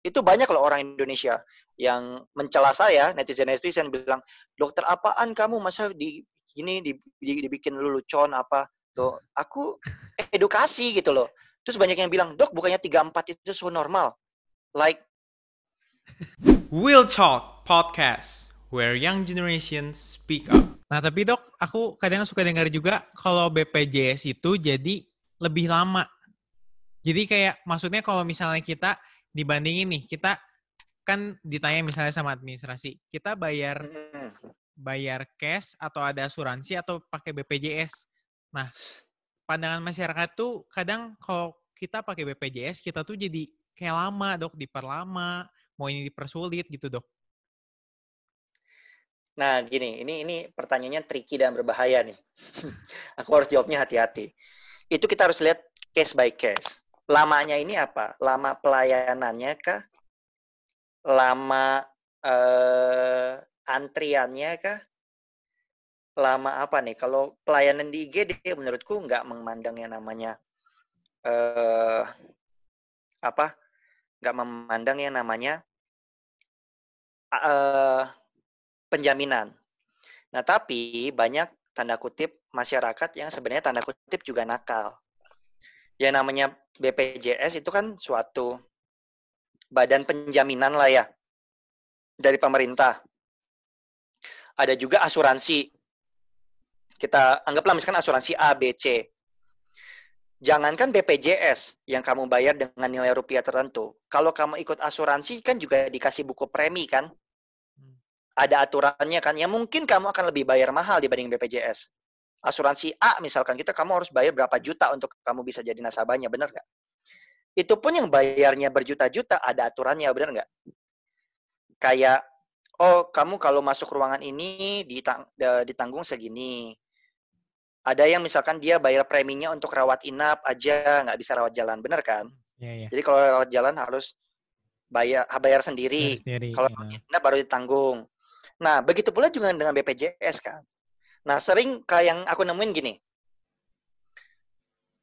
Itu banyak loh orang Indonesia yang mencela saya, netizen-netizen bilang, dokter apaan kamu masa di gini di, di, dibikin lelucon apa? Tuh, aku edukasi gitu loh. Terus banyak yang bilang, dok bukannya 34 itu so normal. Like, Will Talk Podcast, where young generations speak up. Nah, tapi dok, aku kadang suka dengar juga kalau BPJS itu jadi lebih lama. Jadi kayak maksudnya kalau misalnya kita dibandingin nih, kita kan ditanya misalnya sama administrasi, kita bayar hmm, bayar cash atau ada asuransi atau pakai BPJS. Nah, pandangan masyarakat tuh kadang kalau kita pakai BPJS, kita tuh jadi kayak lama, Dok, diperlama, mau ini dipersulit gitu, Dok. Nah, gini, ini ini pertanyaannya tricky dan berbahaya nih. Aku harus jawabnya hati-hati. Itu kita harus lihat case by case. Lamanya ini apa? Lama pelayanannya kah? Lama eh, antriannya kah? Lama apa nih? Kalau pelayanan di IGD menurutku nggak memandang yang namanya eh, apa? Nggak memandang yang namanya eh, penjaminan. Nah, tapi banyak tanda kutip masyarakat yang sebenarnya tanda kutip juga nakal. Yang namanya BPJS itu kan suatu badan penjaminan lah ya dari pemerintah. Ada juga asuransi. Kita anggaplah misalkan asuransi A, B, C. Jangankan BPJS yang kamu bayar dengan nilai rupiah tertentu. Kalau kamu ikut asuransi kan juga dikasih buku premi kan? ada aturannya kan, ya mungkin kamu akan lebih bayar mahal dibanding BPJS. Asuransi A misalkan kita kamu harus bayar berapa juta untuk kamu bisa jadi nasabahnya, benar nggak? Itu pun yang bayarnya berjuta-juta ada aturannya, benar nggak? Kayak, oh kamu kalau masuk ruangan ini ditang ditanggung segini. Ada yang misalkan dia bayar preminya untuk rawat inap aja, nggak bisa rawat jalan, benar kan? Iya, iya. Jadi kalau rawat jalan harus bayar bayar sendiri. Sendiri, Kalau rawat inap baru ditanggung. Nah, begitu pula juga dengan BPJS kan. Nah, sering kayak yang aku nemuin gini.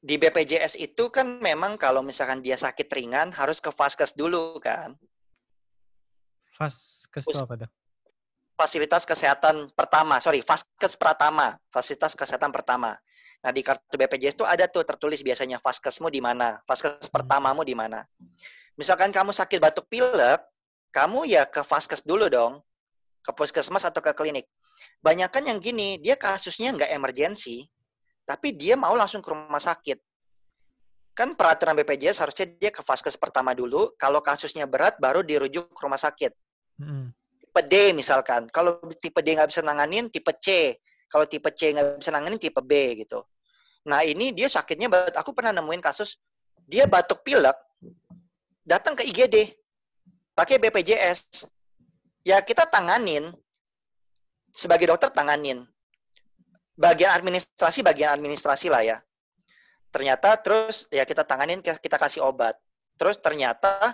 Di BPJS itu kan memang kalau misalkan dia sakit ringan harus ke Vaskes dulu kan. Vaskes itu apa, Dok? Fasilitas kesehatan pertama, sorry, Vaskes pertama, fasilitas kesehatan pertama. Nah, di kartu BPJS itu ada tuh tertulis biasanya Vaskesmu di mana, Vaskes pertamamu di mana. Misalkan kamu sakit batuk pilek, kamu ya ke Vaskes dulu dong ke puskesmas atau ke klinik. Banyak kan yang gini, dia kasusnya nggak emergensi, tapi dia mau langsung ke rumah sakit. Kan peraturan BPJS harusnya dia ke vaskes pertama dulu, kalau kasusnya berat baru dirujuk ke rumah sakit. Mm-mm. Tipe D misalkan, kalau tipe D nggak bisa nanganin, tipe C. Kalau tipe C nggak bisa nanganin, tipe B gitu. Nah ini dia sakitnya, aku pernah nemuin kasus, dia batuk pilek, datang ke IGD, pakai BPJS, ya kita tanganin sebagai dokter tanganin. Bagian administrasi bagian administrasi lah ya. Ternyata terus ya kita tanganin kita kasih obat. Terus ternyata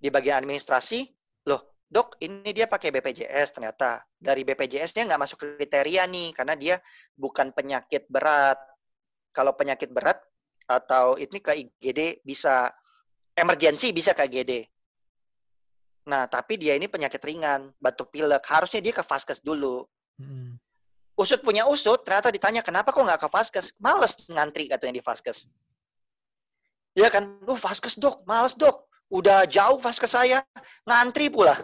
di bagian administrasi loh dok ini dia pakai BPJS ternyata. Dari BPJS-nya nggak masuk kriteria nih karena dia bukan penyakit berat. Kalau penyakit berat atau ini ke IGD bisa emergensi bisa ke IGD Nah, tapi dia ini penyakit ringan, batuk pilek. Harusnya dia ke vaskes dulu. Usut punya usut, ternyata ditanya, kenapa kok nggak ke vaskes? Males ngantri katanya di vaskes. Ya kan, lu vaskes dok, males dok. Udah jauh vaskes saya, ngantri pula.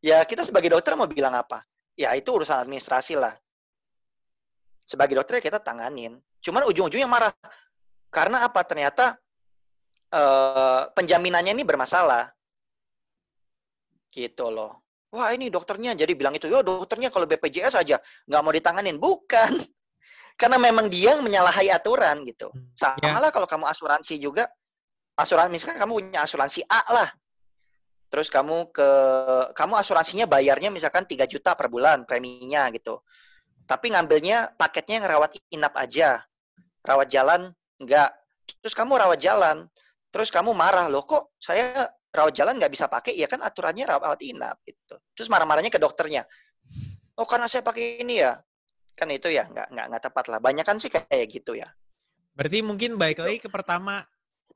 Ya kita sebagai dokter mau bilang apa? Ya itu urusan administrasi lah. Sebagai dokter ya kita tanganin. Cuman ujung-ujungnya marah. Karena apa? Ternyata eh, penjaminannya ini bermasalah gitu loh. Wah ini dokternya jadi bilang itu, yo dokternya kalau BPJS aja nggak mau ditanganin. Bukan. Karena memang dia yang menyalahi aturan gitu. Hmm, Sama ya. lah kalau kamu asuransi juga. Asuransi, misalkan kamu punya asuransi A lah. Terus kamu ke kamu asuransinya bayarnya misalkan 3 juta per bulan preminya gitu. Tapi ngambilnya paketnya yang rawat inap aja. Rawat jalan enggak. Terus kamu rawat jalan. Terus kamu marah, loh kok saya rawat jalan nggak bisa pakai, ya kan aturannya rawat inap gitu. Terus marah-marahnya ke dokternya. Oh karena saya pakai ini ya, kan itu ya nggak nggak nggak tepat lah. Banyak kan sih kayak gitu ya. Berarti mungkin baik lagi ke pertama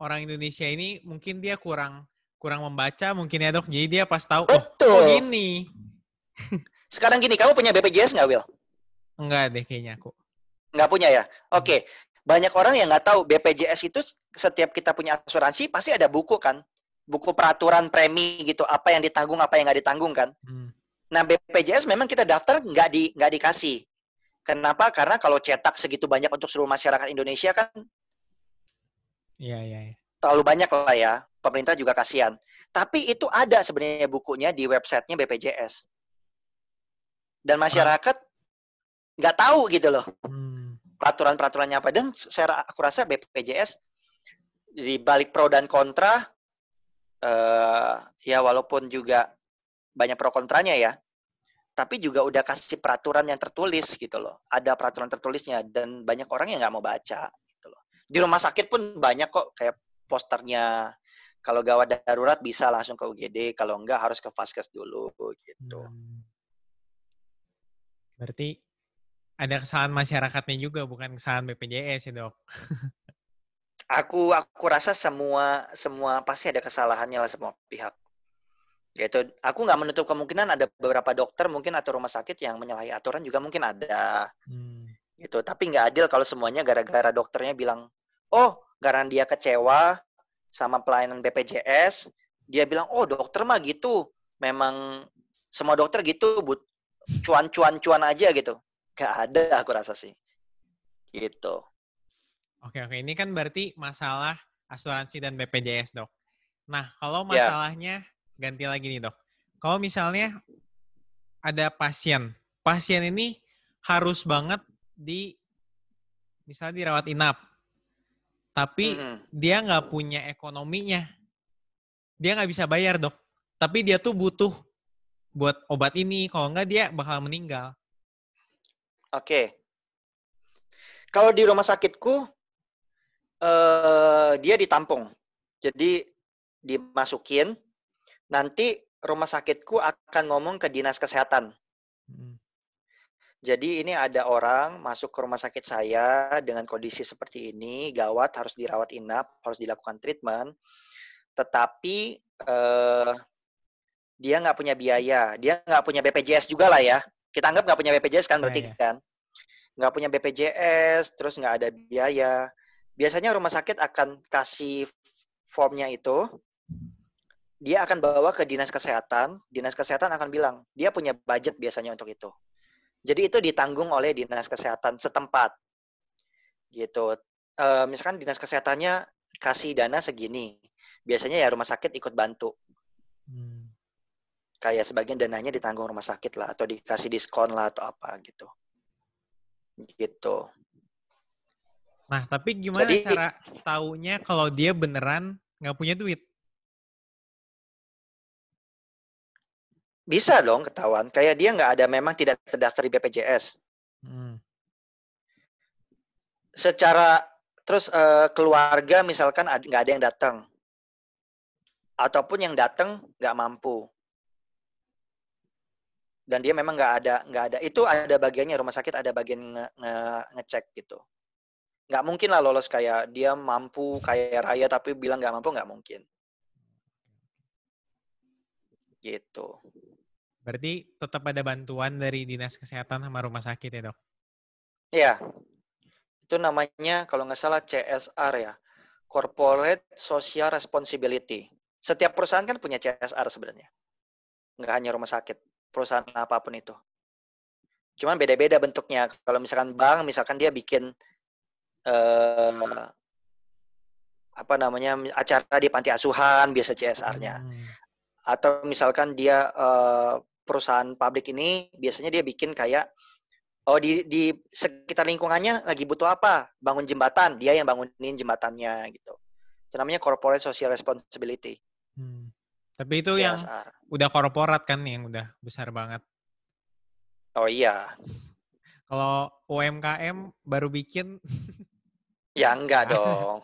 orang Indonesia ini mungkin dia kurang kurang membaca mungkin ya dok. Jadi dia pas tahu, oh, Betul. oh gini. Sekarang gini, kamu punya BPJS nggak, Will? Enggak deh kayaknya aku. Nggak punya ya? Oke. Banyak orang yang nggak tahu BPJS itu setiap kita punya asuransi pasti ada buku kan? Buku peraturan premi gitu, apa yang ditanggung, apa yang nggak ditanggung kan? Hmm. Nah, BPJS memang kita daftar nggak di nggak dikasih. Kenapa? Karena kalau cetak segitu banyak untuk seluruh masyarakat Indonesia kan Iya, iya, iya. terlalu banyak lah ya. Pemerintah juga kasihan. Tapi itu ada sebenarnya bukunya di websitenya BPJS. Dan masyarakat nggak tahu gitu loh Hmm. peraturan-peraturannya apa. Dan saya aku rasa BPJS di balik pro dan kontra, eh, ya walaupun juga banyak pro kontranya ya, tapi juga udah kasih peraturan yang tertulis gitu loh. Ada peraturan tertulisnya dan banyak orang yang nggak mau baca gitu loh. Di rumah sakit pun banyak kok kayak posternya. Kalau gawat darurat bisa langsung ke UGD, kalau enggak harus ke Vaskes dulu gitu. Hmm. Berarti ada kesalahan masyarakatnya juga, bukan kesalahan BPJS ya dok. Aku aku rasa semua semua pasti ada kesalahannya lah semua pihak. Yaitu aku nggak menutup kemungkinan ada beberapa dokter mungkin atau rumah sakit yang menyalahi aturan juga mungkin ada Hmm. gitu. Tapi nggak adil kalau semuanya gara-gara dokternya bilang, oh, gara dia kecewa sama pelayanan BPJS, dia bilang, oh dokter mah gitu, memang semua dokter gitu, but cuan-cuan-cuan aja gitu. Gak ada aku rasa sih. Gitu. Oke oke, ini kan berarti masalah asuransi dan BPJS dok. Nah kalau Ya. masalahnya ganti lagi nih dok. Kalau misalnya ada pasien, pasien ini harus banget di misalnya dirawat inap, tapi Mm-mm. dia nggak punya ekonominya, dia nggak bisa bayar dok. Tapi dia tuh butuh buat obat ini, kalau nggak dia bakal meninggal. Oke. Kalau di rumah sakitku, eh dia ditampung. Jadi dimasukin, nanti rumah sakitku akan ngomong ke dinas kesehatan. Hmm. Jadi ini ada orang masuk ke rumah sakit saya dengan kondisi seperti ini, gawat, harus dirawat inap, harus dilakukan treatment, tetapi eh, dia nggak punya biaya, dia nggak punya BPJS juga lah ya. Kita anggap nggak punya BPJS kan berarti Ya, ya. kan? Nggak punya BPJS, terus nggak ada biaya. Biasanya rumah sakit akan kasih formnya itu, dia akan bawa ke dinas kesehatan, dinas kesehatan akan bilang, dia punya budget biasanya untuk itu. Jadi itu ditanggung oleh dinas kesehatan setempat. Gitu. Eh, misalkan dinas kesehatannya kasih dana segini. Biasanya ya rumah sakit ikut bantu. Hmm. Kayak sebagian dananya ditanggung rumah sakit lah atau dikasih diskon lah atau apa gitu. Gitu. Nah, tapi gimana Jadi- cara taunya kalau dia beneran nggak punya duit? Bisa dong ketahuan. Kayak dia nggak ada memang tidak terdaftar di BPJS. Hmm. Secara terus eh, keluarga misalkan ad- nggak ada yang datang. Ataupun yang datang nggak mampu. Dan dia memang nggak ada nggak ada. Itu ada bagiannya rumah sakit ada bagian nge- nge- ngecek gitu. Nggak mungkin lah lolos kayak dia mampu kayak raya tapi bilang nggak mampu nggak mungkin. Gitu. Berarti tetap ada bantuan dari dinas kesehatan sama rumah sakit ya dok? Iya. Itu namanya kalau nggak salah CSR ya. Corporate Social Responsibility. Setiap perusahaan kan punya CSR sebenarnya. Nggak hanya rumah sakit. Perusahaan apa pun itu. Cuman beda-beda bentuknya. Kalau misalkan bank, misalkan dia bikin eh, apa namanya acara di panti asuhan biasa CSR-nya. Hmm. Atau misalkan dia eh, perusahaan pabrik ini biasanya dia bikin kayak oh di di sekitar lingkungannya lagi butuh apa? Bangun jembatan, dia yang bangunin jembatannya gitu. Itu namanya corporate social responsibility. Hmm. Tapi itu yang CSR. udah korporat kan yang udah besar banget. Oh iya. Kalau UMKM baru bikin, Ya enggak dong.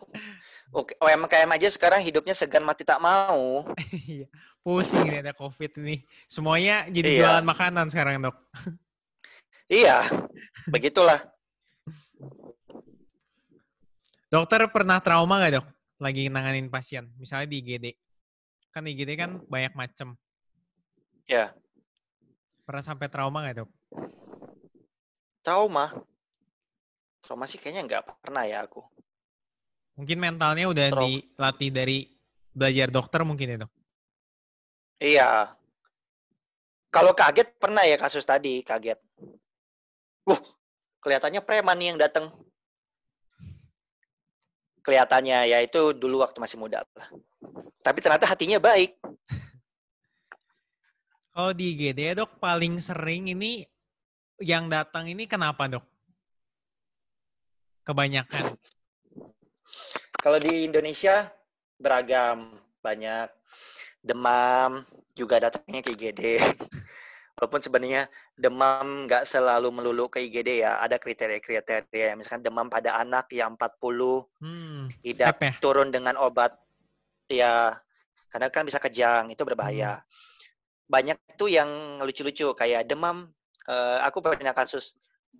Oke, UMKM aja sekarang hidupnya segan mati tak mau. iya, pusing ini ada COVID ini. Semuanya jadi Iya. jualan makanan sekarang dok. Iya. Begitulah. Dokter pernah trauma nggak dok? Lagi nanganin pasien, misalnya di IGD. Kan IGD kan banyak macem. Ya, Pernah sampai trauma nggak dok? trauma. Trauma sih kayaknya nggak pernah ya aku. Mungkin mentalnya udah Trauma. dilatih dari belajar dokter mungkin ya dok? Iya. Kalau kaget pernah ya kasus tadi, kaget. Wuh, kelihatannya preman nih yang datang. Kelihatannya ya itu dulu waktu masih muda lah. Tapi ternyata hatinya baik. Kalau di IGD ya dok, paling sering ini yang datang ini kenapa dok? Kebanyakan. Kalau di Indonesia beragam, banyak demam juga datangnya ke IGD. Walaupun sebenarnya demam nggak selalu melulu ke IGD ya, ada kriteria-kriteria. Misalkan demam pada anak yang 40 Hmm, tidak ya? turun dengan obat ya karena kan bisa kejang itu berbahaya banyak tuh yang lucu-lucu kayak demam eh, aku pernah kasus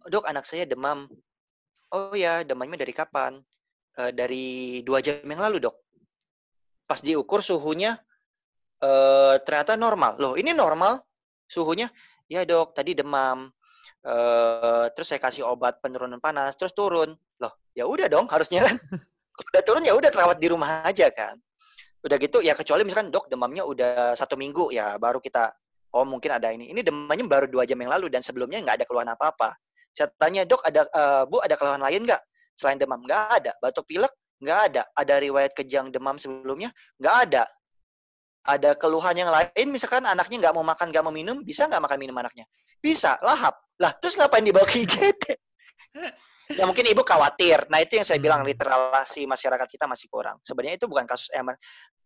dok anak saya demam oh ya demamnya dari kapan? "Eh, dari dua jam yang lalu dok. Pas diukur suhunya eh, ternyata normal. Loh ini normal suhunya? Ya dok tadi demam. Eh, terus saya kasih obat penurunan panas terus turun. Loh ya udah dong harusnya kan. Kalau udah turun ya udah terawat di rumah aja kan. Udah gitu ya kecuali misalkan dok demamnya udah satu minggu ya baru kita oh mungkin ada ini. Ini demamnya baru dua jam yang lalu dan sebelumnya nggak ada keluhan apa apa saya tanya dok ada eh, bu ada keluhan lain nggak? Selain demam nggak ada. Batuk pilek nggak ada. Ada riwayat kejang demam sebelumnya nggak ada. Ada keluhan yang lain misalkan anaknya nggak mau makan nggak mau minum bisa nggak makan minum anaknya? Bisa lahap. Lah terus ngapain dibawa ke IGD ya mungkin ibu khawatir. Nah itu yang saya bilang Hmm. literasi masyarakat kita masih kurang. Sebenarnya itu bukan kasus emer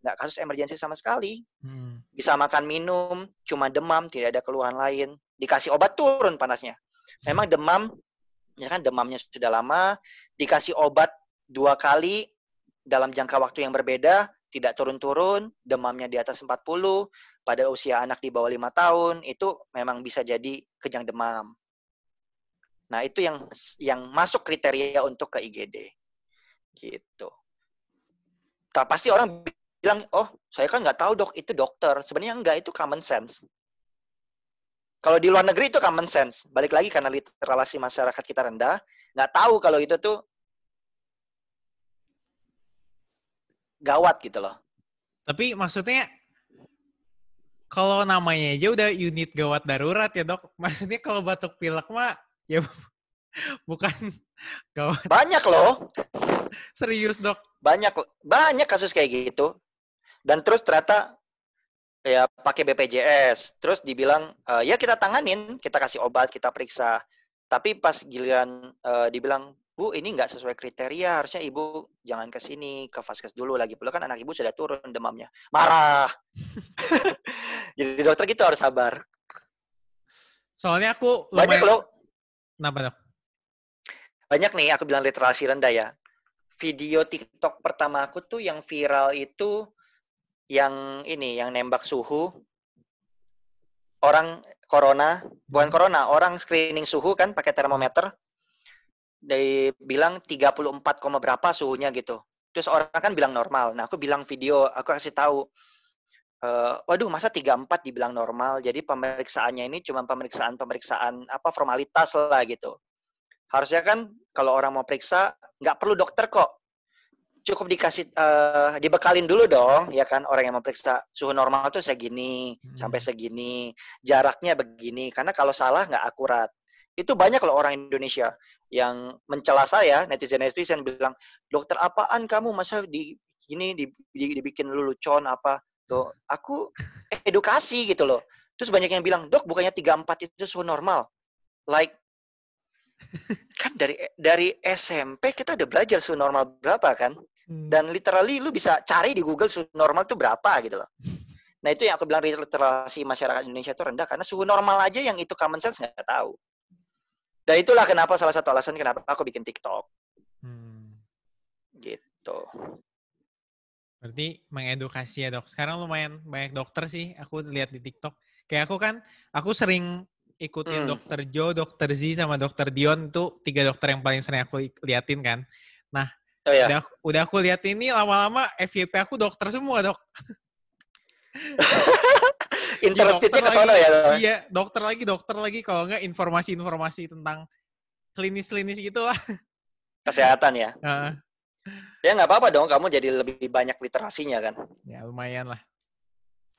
nggak kasus emergensi sama sekali. Hmm. bisa makan minum cuma demam tidak ada keluhan lain. Dikasih obat turun panasnya memang demam misalkan demamnya sudah lama dikasih obat dua kali dalam jangka waktu yang berbeda tidak turun-turun demamnya di atas 40 pada usia anak di bawah lima tahun itu memang bisa jadi kejang demam. Nah itu yang yang masuk kriteria untuk ke IGD gitu. Tak pasti orang bilang oh saya kan nggak tahu dok. Itu dokter. Sebenarnya enggak itu common sense kalau di luar negeri itu common sense. Balik lagi karena literasi masyarakat kita rendah nggak tahu kalau itu tuh gawat gitu loh. Tapi maksudnya kalau namanya aja udah unit gawat darurat ya dok. Maksudnya kalau batuk pilek mah ya bukan gawat. Banyak loh. Serius dok. banyak banyak kasus kayak gitu. Dan terus ternyata ya pakai BPJS terus dibilang "Eh, ya kita tanganin kita kasih obat kita periksa. Tapi pas giliran eh, dibilang bu ini nggak sesuai kriteria harusnya ibu jangan ke sini ke vaskes dulu. Lagi pula kan anak ibu sudah turun demamnya. Marah. Jadi dokter gitu harus sabar. Soalnya aku banyak lumayan... loh. Kenapa dok? banyak nih aku bilang literasi rendah ya. Video TikTok pertama aku tuh yang viral itu yang ini yang nembak suhu. Orang corona bukan corona orang screening suhu kan pakai termometer. Dia bilang 34, koma berapa suhunya gitu. Terus orang kan bilang normal. Nah aku bilang video aku kasih tahu eh, waduh masa 34 dibilang normal? Jadi pemeriksaannya ini cuma pemeriksaan pemeriksaan apa formalitas lah gitu. Harusnya kan kalau orang mau periksa nggak perlu dokter kok cukup dikasih eh, dibekalin dulu dong ya kan? Orang yang mau periksa suhu normal tuh segini Hmm. sampai segini jaraknya begini. Karena kalau salah nggak akurat. Itu banyak loh orang Indonesia yang mencela saya netizen netizen bilang dokter apaan kamu? Masa di gini di- di- dibikin lelucon apa? Tuh aku edukasi gitu loh. Terus banyak yang bilang dok bukannya 34 itu suhu normal? Like kan dari dari SMP kita udah belajar suhu normal berapa kan Hmm. dan literally lu bisa cari di Google suhu normal itu berapa gitu loh. Nah itu yang aku bilang literasi masyarakat Indonesia itu rendah karena suhu normal aja yang itu common sense nggak tahu. Dan itulah kenapa salah satu alasan kenapa aku bikin TikTok Hmm. gitu. Berarti mengedukasi ya dok. Sekarang lumayan banyak dokter sih aku lihat di TikTok. Kayak aku kan, aku sering ikutin Hmm. dokter Joe, dokter Z, sama dokter Dion itu tiga dokter yang paling sering aku liatin kan. Oh ya, Udah, udah aku lihat ini lama-lama FYP aku dokter semua dok. Interestednya ke dokter sono lagi. ya. Iya, dokter lagi, dokter lagi. Kalau nggak informasi-informasi tentang klinis-klinis gitu lah. Kesehatan ya. Heeh. Ya nggak apa-apa dong, kamu jadi lebih banyak literasinya kan. ya lumayan lah.